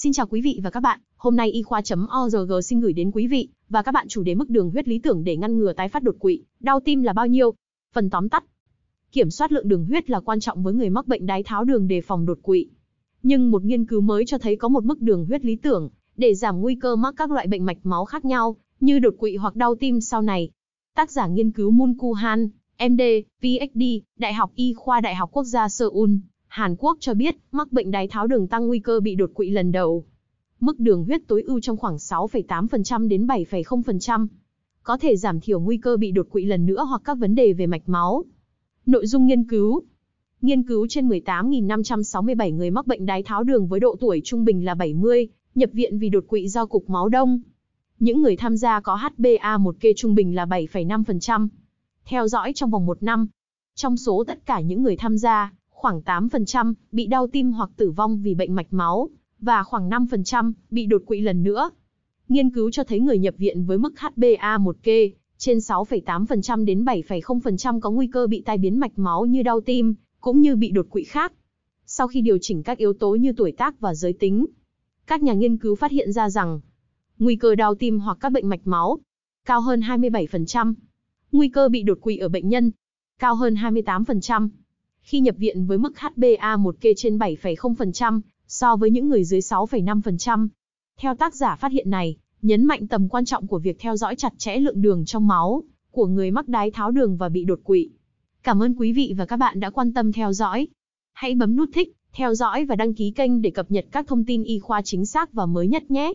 Xin chào quý vị và các bạn, hôm nay y khoa.org xin gửi đến quý vị và các bạn chủ đề mức đường huyết lý tưởng để ngăn ngừa tái phát đột quỵ, đau tim là bao nhiêu? Phần tóm tắt. Kiểm soát lượng đường huyết là quan trọng với người mắc bệnh đái tháo đường để phòng đột quỵ. Nhưng một nghiên cứu mới cho thấy có một mức đường huyết lý tưởng để giảm nguy cơ mắc các loại bệnh mạch máu khác nhau, như đột quỵ hoặc đau tim sau này. Tác giả nghiên cứu Moon Kuhan, MD, PhD, Đại học Y khoa Đại học Quốc gia Seoul, Hàn Quốc cho biết, mắc bệnh đái tháo đường tăng nguy cơ bị đột quỵ lần đầu. Mức đường huyết tối ưu trong khoảng 6,8% đến 7,0%. Có thể giảm thiểu nguy cơ bị đột quỵ lần nữa hoặc các vấn đề về mạch máu. Nội dung nghiên cứu Nghiên cứu trên 18.567 người mắc bệnh đái tháo đường với độ tuổi trung bình là 70, nhập viện vì đột quỵ do cục máu đông. Những người tham gia có HbA1c trung bình là 7,5%. Theo dõi trong vòng một năm. Trong số tất cả những người tham gia, khoảng 8% bị đau tim hoặc tử vong vì bệnh mạch máu, và khoảng 5% bị đột quỵ lần nữa. Nghiên cứu cho thấy người nhập viện với mức HbA1c trên 6,8% đến 7,0% có nguy cơ bị tai biến mạch máu như đau tim, cũng như bị đột quỵ khác. Sau khi điều chỉnh các yếu tố như tuổi tác và giới tính, các nhà nghiên cứu phát hiện ra rằng nguy cơ đau tim hoặc các bệnh mạch máu cao hơn 27%, nguy cơ bị đột quỵ ở bệnh nhân cao hơn 28% khi nhập viện với mức HbA1c trên 7,0% so với những người dưới 6,5%. Theo tác giả phát hiện này, nhấn mạnh tầm quan trọng của việc theo dõi chặt chẽ lượng đường trong máu của người mắc đái tháo đường và bị đột quỵ. Cảm ơn quý vị và các bạn đã quan tâm theo dõi. Hãy bấm nút thích, theo dõi và đăng ký kênh để cập nhật các thông tin y khoa chính xác và mới nhất nhé.